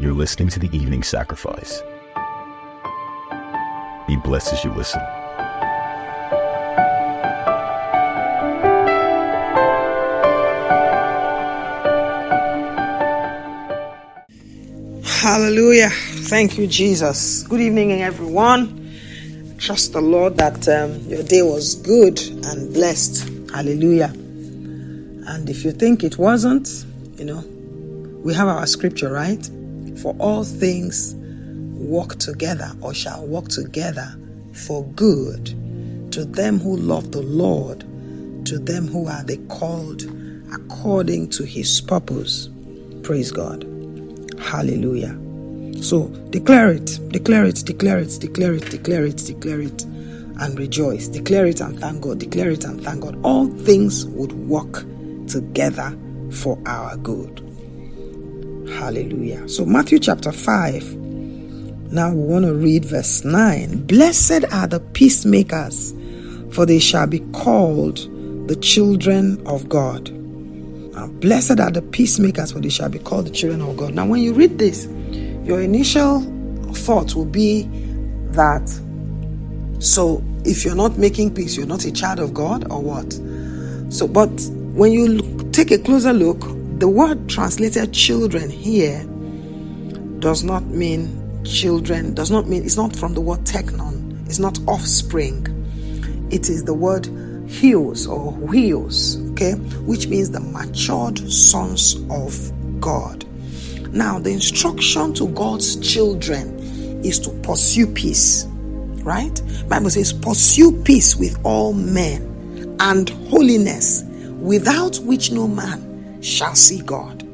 You're listening to the evening sacrifice. Be blessed as you listen. Hallelujah. Thank you, Jesus. Good evening, everyone. Trust the Lord that um, your day was good and blessed. Hallelujah. And if you think it wasn't, you know, we have our scripture, right? For all things work together or shall work together for good to them who love the Lord, to them who are the called according to his purpose. Praise God. Hallelujah. So declare it, declare it, declare it, declare it, declare it, declare it, and rejoice. Declare it and thank God. Declare it and thank God. All things would work together for our good. Hallelujah. So, Matthew chapter 5. Now we want to read verse 9. Blessed are the peacemakers, for they shall be called the children of God. Now, blessed are the peacemakers, for they shall be called the children of God. Now, when you read this, your initial thought will be that so if you're not making peace, you're not a child of God, or what? So, but when you look, take a closer look, the word translated children here does not mean children, does not mean, it's not from the word teknon, it's not offspring. It is the word huios or wheels, okay, which means the matured sons of God. Now, the instruction to God's children is to pursue peace, right? Bible says, "Pursue peace with all men and holiness, without which no man shall see God."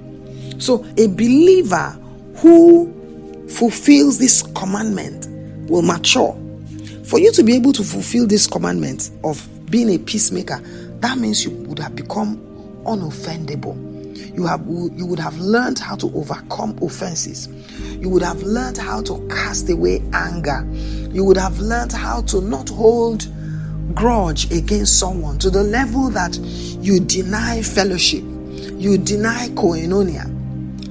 So, a believer who fulfills this commandment will mature. For you to be able to fulfill this commandment of being a peacemaker, that means you would have become unoffendable. You have you would have learned how to overcome offenses. You would have learned how to cast away anger. You would have learned how to not hold grudge against someone to the level that you deny fellowship, you deny koinonia,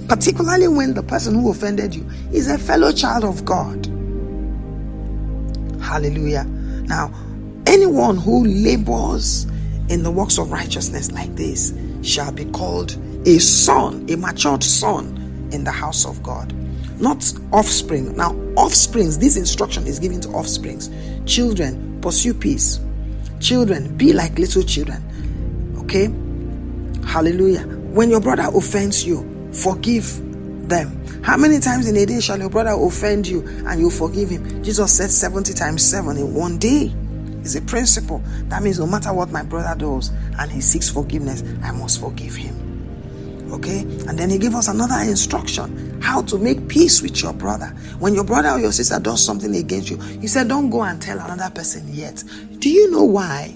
particularly when the person who offended you is a fellow child of God. Hallelujah. Now, anyone who labors in the works of righteousness like this shall be called a son, a matured son in the house of God. Not offspring. Now, offsprings, this instruction is given to offsprings. Children, pursue peace. Children, be like little children. Okay? Hallelujah. When your brother offends you, forgive them. How many times in a day shall your brother offend you and you forgive him? Jesus said 70 times 7 in one day. It's a principle. That means no matter what my brother does and he seeks forgiveness, I must forgive him. Okay? And then he gave us another instruction how to make peace with your brother. When your brother or your sister does something against you, he said, Don't go and tell another person yet. Do you know why?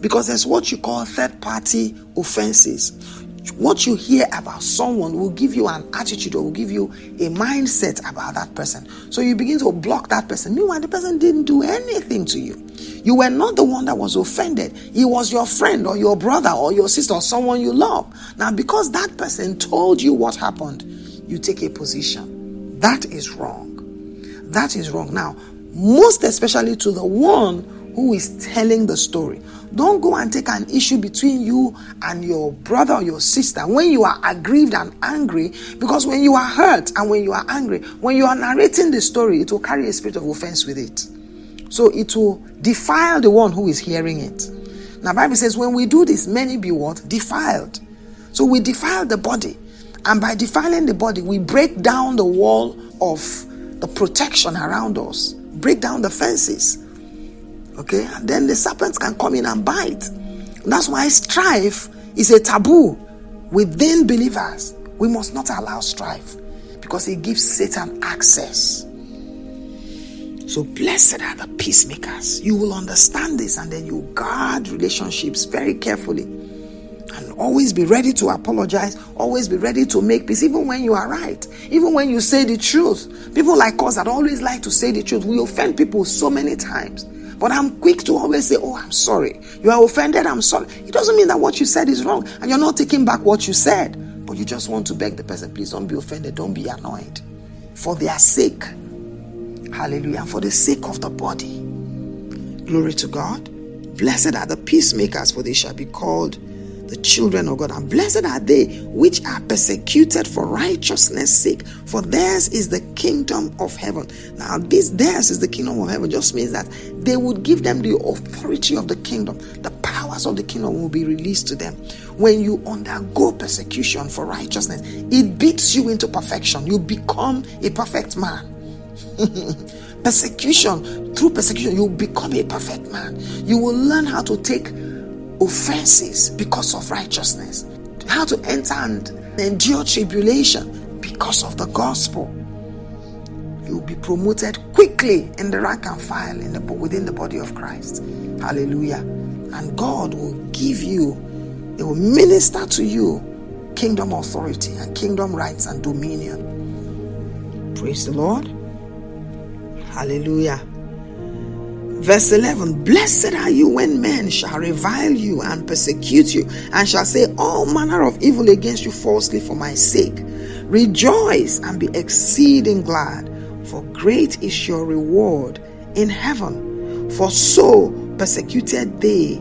Because there's what you call third party offenses. What you hear about someone will give you an attitude or will give you a mindset about that person. So you begin to block that person. Meanwhile, the person didn't do anything to you. You were not the one that was offended. He was your friend or your brother or your sister or someone you love. Now, because that person told you what happened, you take a position. That is wrong. That is wrong. Now, most especially to the one who is telling the story. Don't go and take an issue between you and your brother or your sister when you are aggrieved and angry. Because when you are hurt and when you are angry, when you are narrating the story, it will carry a spirit of offense with it. So it will defile the one who is hearing it. Now, Bible says, when we do this, many be what? Defiled. So we defile the body. And by defiling the body, we break down the wall of the protection around us, break down the fences. Okay, and then the serpents can come in and bite. And that's why strife is a taboo within believers. We must not allow strife because it gives Satan access. So, blessed are the peacemakers. You will understand this and then you guard relationships very carefully. And always be ready to apologize, always be ready to make peace, even when you are right, even when you say the truth. People like us that always like to say the truth, we offend people so many times. But I'm quick to always say, Oh, I'm sorry. You are offended, I'm sorry. It doesn't mean that what you said is wrong and you're not taking back what you said, but you just want to beg the person, please don't be offended, don't be annoyed. for their sake. Hallelujah. For the sake of the body. Glory to God. Blessed are the peacemakers, for they shall be called the children of God. And blessed are they which are persecuted for righteousness' sake, for theirs is the kingdom of heaven. Now, this theirs is the kingdom of heaven just means that they would give them the authority of the kingdom. The powers of the kingdom will be released to them. When you undergo persecution for righteousness, it beats you into perfection. You become a perfect man. persecution, through persecution, you become a perfect man. You will learn how to take offenses because of righteousness, how to enter and endure tribulation because of the gospel. You will be promoted quickly in the rank and file in the within the body of Christ. Hallelujah. And God will give you, He will minister to you kingdom authority and kingdom rights and dominion. Praise the Lord. Hallelujah. Verse 11 Blessed are you when men shall revile you and persecute you, and shall say all manner of evil against you falsely for my sake. Rejoice and be exceeding glad, for great is your reward in heaven. For so persecuted they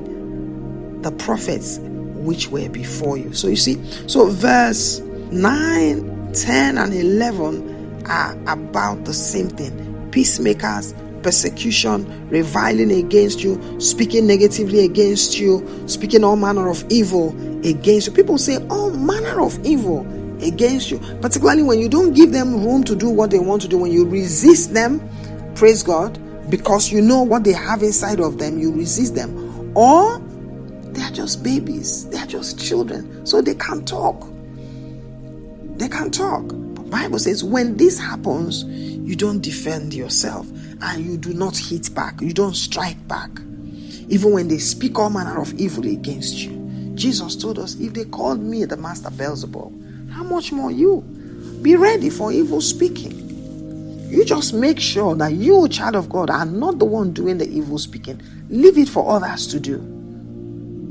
the prophets which were before you. So you see, so verse 9, 10, and 11 are about the same thing. Peacemakers persecution, reviling against you, speaking negatively against you, speaking all manner of evil against you. People say all manner of evil against you, particularly when you don't give them room to do what they want to do, when you resist them, praise God, because you know what they have inside of them, you resist them. Or they are just babies, they are just children, so they can't talk. They can't talk. Bible says when this happens, you don't defend yourself and you do not hit back, you don't strike back, even when they speak all manner of evil against you. Jesus told us, if they called me the master Beelzebub, how much more you? Be ready for evil speaking. You just make sure that you, child of God, are not the one doing the evil speaking. Leave it for others to do.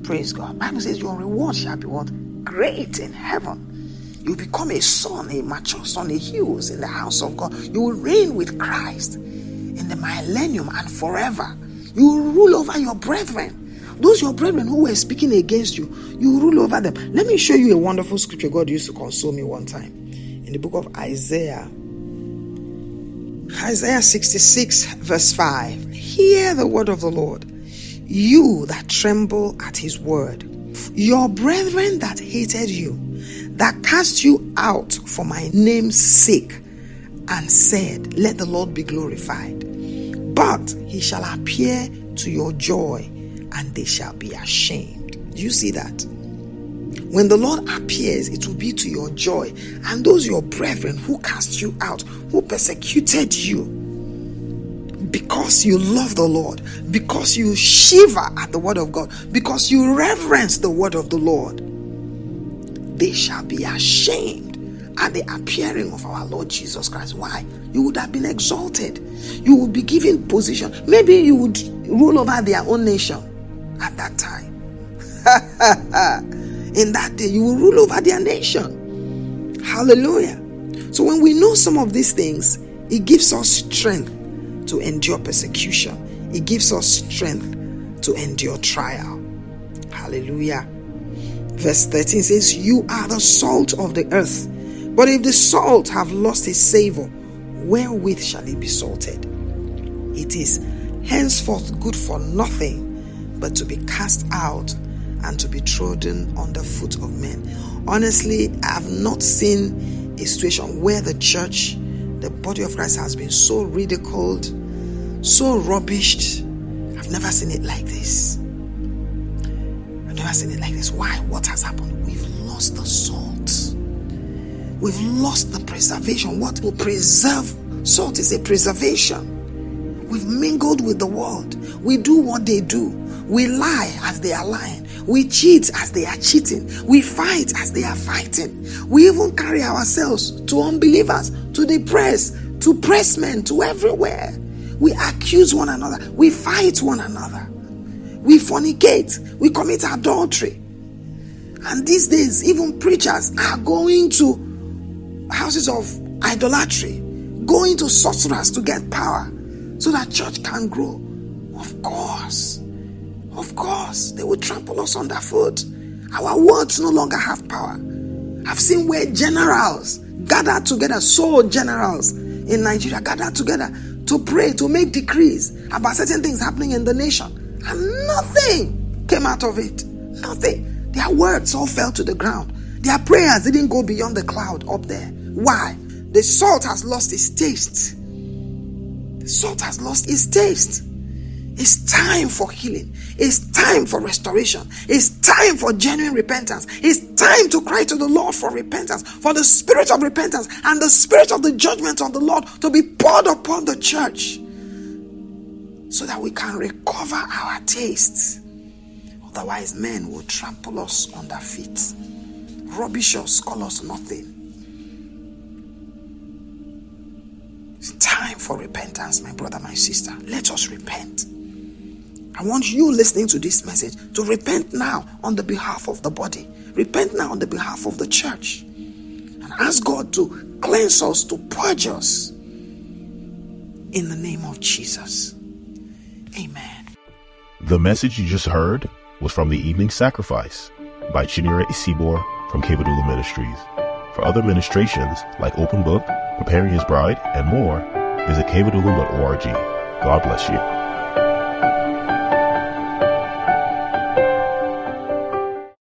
Praise God. Bible says your reward shall be what? Great in heaven. You become a son, a mature son, a huios in the house of God. You will reign with Christ in the millennium and forever. You will rule over your brethren. Those your brethren who were speaking against you, you rule over them. Let me show you a wonderful scripture God used to console me one time in the book of Isaiah. Isaiah 66, verse 5. Hear the word of the Lord, you that tremble at his word, your brethren that hated you, that cast you out for my name's sake, and said, Let the Lord be glorified. But he shall appear to your joy, and they shall be ashamed. Do you see that? When the Lord appears, it will be to your joy. And those your brethren who cast you out, who persecuted you, because you love the Lord, because you shiver at the word of God, because you reverence the word of the Lord, they shall be ashamed at the appearing of our Lord Jesus Christ. Why? You would have been exalted. You would be given position. Maybe you would rule over their own nation at that time. In that day, you will rule over their nation. Hallelujah. So when we know some of these things, it gives us strength to endure persecution. It gives us strength to endure trial. Hallelujah. Verse 13 says, You are the salt of the earth. But if the salt have lost its savor, wherewith shall it be salted? It is henceforth good for nothing but to be cast out and to be trodden under foot of men. Honestly, I have not seen a situation where the church, the body of Christ, has been so ridiculed, so rubbished. I've never seen it like this. I've never seen it like this. Why? What has happened? We've lost the salt. We've lost the preservation. What will preserve salt is a preservation. We've mingled with the world. We do what they do. We lie as they are lying. We cheat as they are cheating. We fight as they are fighting. We even carry ourselves to unbelievers, to the press, to pressmen, to everywhere. We accuse one another. We fight one another. We fornicate. We commit adultery. And these days, even preachers are going to houses of idolatry, going to sorcerers to get power so that church can grow. Of course. Of course. They will trample us underfoot. Our words no longer have power. I've seen where generals gather together, so generals in Nigeria gather together to pray, to make decrees about certain things happening in the nation. And nothing came out of it. Nothing. Their words all fell to the ground. Their prayers didn't go beyond the cloud up there. Why? The salt has lost its taste. The salt has lost its taste. It's time for healing. It's time for restoration. It's time for genuine repentance. It's time to cry to the Lord for repentance, for the spirit of repentance and the spirit of the judgment of the Lord to be poured upon the church so that we can recover our tastes. Otherwise, men will trample us under feet, rubbish us, call us nothing. It's time for repentance, my brother, my sister. Let us repent. I want you listening to this message to repent now on the behalf of the body. Repent now on the behalf of the church. And ask God to cleanse us, to purge us. In the name of Jesus. Amen. The message you just heard was from the Evening Sacrifice by Chinere Isibor from Kebadula Ministries. For other ministrations like Open Book, Preparing His Bride, and more, visit kbadula.org. God bless you.